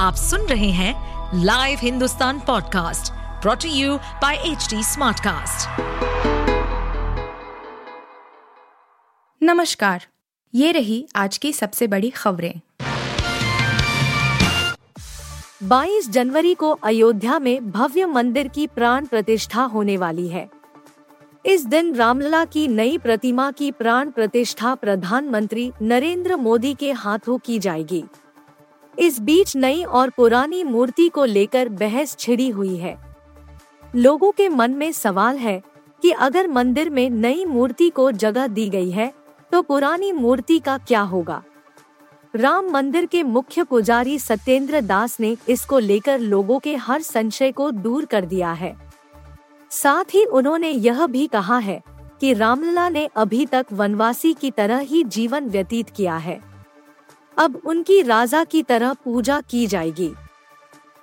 आप सुन रहे हैं live Hindustan podcast brought to you by H smartcast. नमस्कार, ये रही आज की सबसे बड़ी खबरें। 22 जनवरी को अयोध्या में भव्य मंदिर की प्राण प्रतिष्ठा होने वाली है। इस दिन रामलला की नई प्रतिमा की प्राण प्रतिष्ठा प्रधानमंत्री नरेंद्र मोदी के हाथों की जाएगी। इस बीच नई और पुरानी मूर्ति को लेकर बहस छिड़ी हुई है। लोगों के मन में सवाल है कि अगर मंदिर में नई मूर्ति को जगह दी गई है तो पुरानी मूर्ति का क्या होगा? राम मंदिर के मुख्य पुजारी सत्येंद्र दास ने इसको लेकर लोगों के हर संशय को दूर कर दिया है। साथ ही उन्होंने यह भी कहा है कि रामलला ने अभी तक वनवासी की तरह ही जीवन व्यतीत किया है। अब उनकी राजा की तरह पूजा की जाएगी।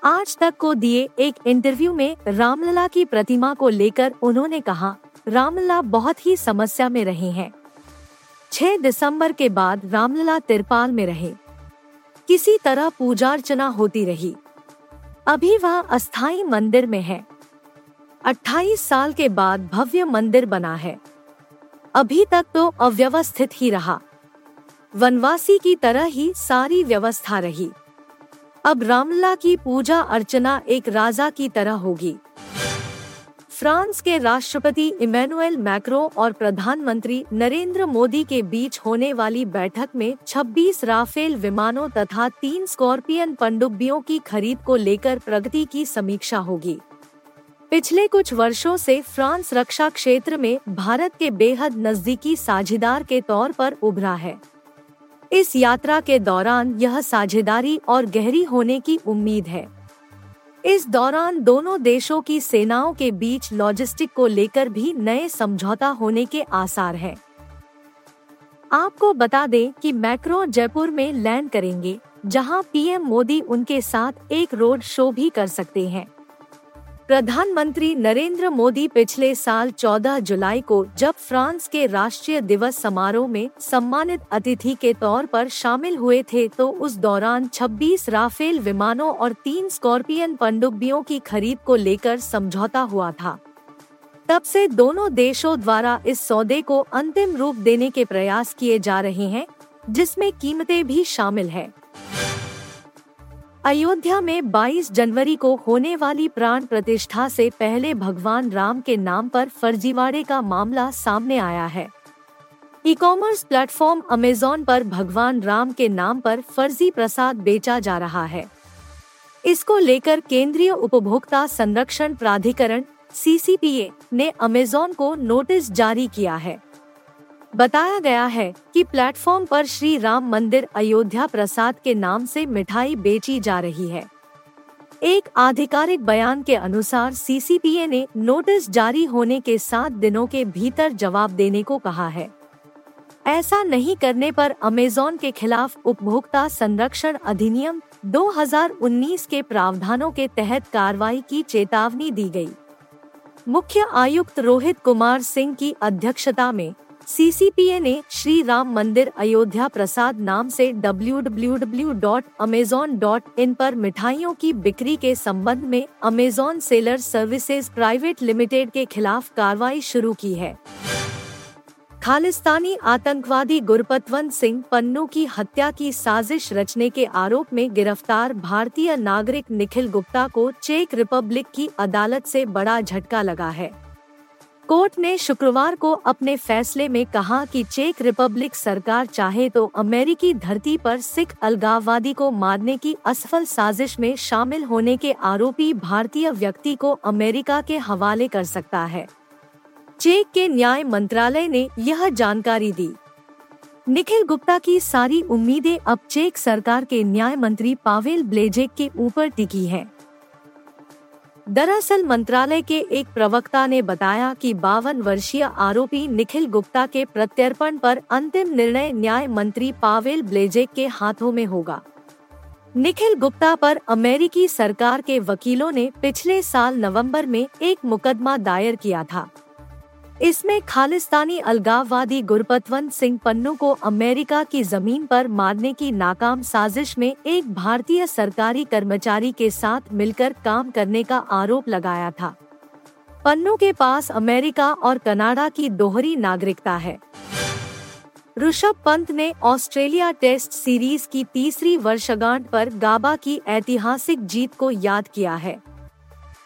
आज तक को दिए एक इंटरव्यू में रामलला की प्रतिमा को लेकर उन्होंने कहा, रामलला बहुत ही समस्या में रहे हैं। 6 दिसंबर के बाद रामलला तिरपाल में रहे। किसी तरह पूजा अर्चना होती रही। अभी वह अस्थाई मंदिर में है। 28 साल के बाद भव्य मंदिर बना है। अभी तक तो अव्यवस्थित ही रहा। वनवासी की तरह ही सारी व्यवस्था रही। अब रामला की पूजा अर्चना एक राजा की तरह होगी। फ्रांस के राष्ट्रपति इमैनुअल मैक्रो और प्रधानमंत्री नरेंद्र मोदी के बीच होने वाली बैठक में 26 राफेल विमानों तथा तीन स्कॉर्पियन पनडुब्बियों की खरीद को लेकर प्रगति की समीक्षा होगी। पिछले कुछ वर्षों से फ्रांस रक्षा क्षेत्र में भारत के बेहद नजदीकी साझेदार के तौर पर उभरा है। इस यात्रा के दौरान यह साझेदारी और गहरी होने की उम्मीद है इस दौरान दोनों देशों की सेनाओं के बीच लॉजिस्टिक को लेकर भी नए समझौता होने के आसार हैं। आपको बता दें कि मैक्रो जयपुर में लैंड करेंगे, जहाँ पीएम मोदी उनके साथ एक रोड शो भी कर सकते हैं प्रधानमंत्री नरेंद्र मोदी पिछले साल 14 जुलाई को जब फ्रांस के राष्ट्रीय दिवस समारोह में सम्मानित अतिथि के तौर पर शामिल हुए थे तो उस दौरान 26 राफेल विमानों और तीन स्कॉर्पियन पनडुब्बियों की खरीद को लेकर समझौता हुआ था। तब से दोनों देशों द्वारा इस सौदे को अंतिम रूप देने के प्रयास किए जा रहे हैं, जिसमें कीमतें भी शामिल है। अयोध्या में 22 जनवरी को होने वाली प्राण प्रतिष्ठा से पहले भगवान राम के नाम पर फर्जीवाड़े का मामला सामने आया है। ई कॉमर्स प्लेटफॉर्म अमेजोन पर भगवान राम के नाम पर फर्जी प्रसाद बेचा जा रहा है। इसको लेकर केंद्रीय उपभोक्ता संरक्षण प्राधिकरण सीसीपीए ने अमेजोन को नोटिस जारी किया है। बताया गया है कि प्लेटफॉर्म पर श्री राम मंदिर अयोध्या प्रसाद के नाम से मिठाई बेची जा रही है एक आधिकारिक बयान के अनुसार सीसीपीए ने नोटिस जारी होने के सात दिनों के भीतर जवाब देने को कहा है ऐसा नहीं करने पर अमेजोन के खिलाफ उपभोक्ता संरक्षण अधिनियम 2019 के प्रावधानों के तहत कार्रवाई की चेतावनी दी गई। मुख्य आयुक्त रोहित कुमार सिंह की अध्यक्षता में सीसीपीए ने श्री राम मंदिर अयोध्या प्रसाद नाम से www.amazon.in पर मिठाइयों की बिक्री के संबंध में Amazon seller services private limited के खिलाफ कार्रवाई शुरू की है। खालिस्तानी आतंकवादी गुरपतवंत सिंह पन्नू की हत्या की साजिश रचने के आरोप में गिरफ़्तार भारतीय नागरिक निखिल गुप्ता को चेक रिपब्लिक की अदालत से बड़ा झटका लगा है। कोर्ट ने शुक्रवार को अपने फैसले में कहा कि चेक रिपब्लिक सरकार चाहे तो अमेरिकी धरती पर सिख अलगाववादी को मारने की असफल साजिश में शामिल होने के आरोपी भारतीय व्यक्ति को अमेरिका के हवाले कर सकता है चेक के न्याय मंत्रालय ने यह जानकारी दी निखिल गुप्ता की सारी उम्मीदें अब चेक सरकार के न्याय मंत्री पावेल ब्लेजेक के ऊपर टिकी हैं। दरअसल मंत्रालय के एक प्रवक्ता ने बताया कि बावन वर्षीय आरोपी निखिल गुप्ता के प्रत्यर्पण पर अंतिम निर्णय न्याय मंत्री पावेल ब्लेजेक के हाथों में होगा। निखिल गुप्ता पर अमेरिकी सरकार के वकीलों ने पिछले साल नवंबर में एक मुकदमा दायर किया था। इसमें खालिस्तानी अलगाववादी गुरपतवंत सिंह पन्नू को अमेरिका की ज़मीन पर मारने की नाकाम साजिश में एक भारतीय सरकारी कर्मचारी के साथ मिलकर काम करने का आरोप लगाया था। पन्नू के पास अमेरिका और कनाडा की दोहरी नागरिकता है। ऋषभ पंत ने ऑस्ट्रेलिया टेस्ट सीरीज़ की तीसरी वर्षगांठ पर गाबा की ऐतिहासिक जीत को याद किया है।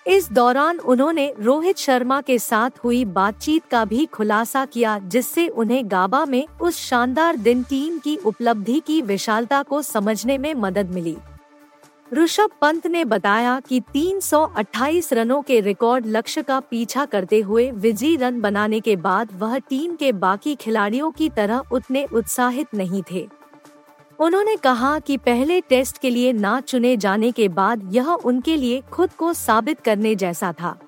इस दौरान उन्होंने रोहित शर्मा के साथ हुई बातचीत का भी खुलासा किया, जिससे उन्हें गाबा में उस शानदार दिन टीम की उपलब्धि की विशालता को समझने में मदद मिली। ऋषभ पंत ने बताया कि 328 रनों के रिकॉर्ड लक्ष्य का पीछा करते हुए विजयी रन बनाने के बाद वह टीम के बाकी खिलाड़ियों की तरह उतने उत्साहित नहीं थे। उन्होंने कहा कि पहले टेस्ट के लिए ना चुने जाने के बाद यह उनके लिए खुद को साबित करने जैसा था।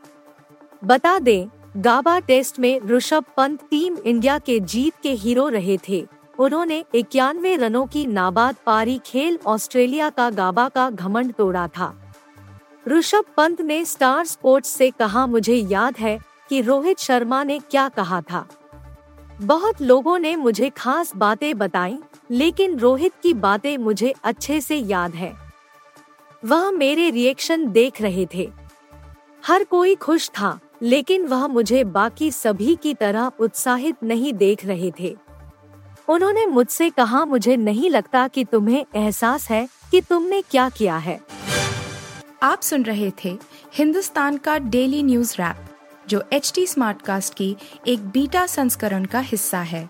बता दें, गाबा टेस्ट में ऋषभ पंत टीम इंडिया के जीत के हीरो रहे थे। उन्होंने इक्यानवे रनों की नाबाद पारी खेल ऑस्ट्रेलिया का गाबा का घमंड तोड़ा था। ऋषभ पंत ने स्टार स्पोर्ट्स से कहा, मुझे याद है कि रोहित शर्मा ने क्या कहा था। बहुत लोगों ने मुझे खास बातें बताई लेकिन रोहित की बातें मुझे अच्छे से याद है। वह मेरे रिएक्शन देख रहे थे। हर कोई खुश था, लेकिन वह मुझे बाकी सभी की तरह उत्साहित नहीं देख रहे थे। उन्होंने मुझसे कहा, मुझे नहीं लगता कि तुम्हें एहसास है कि तुमने क्या किया है। आप सुन रहे थे हिंदुस्तान का डेली न्यूज़ रैप, जो एच टी स्मार्ट कास्ट की एक बीटा संस्करण का हिस्सा है।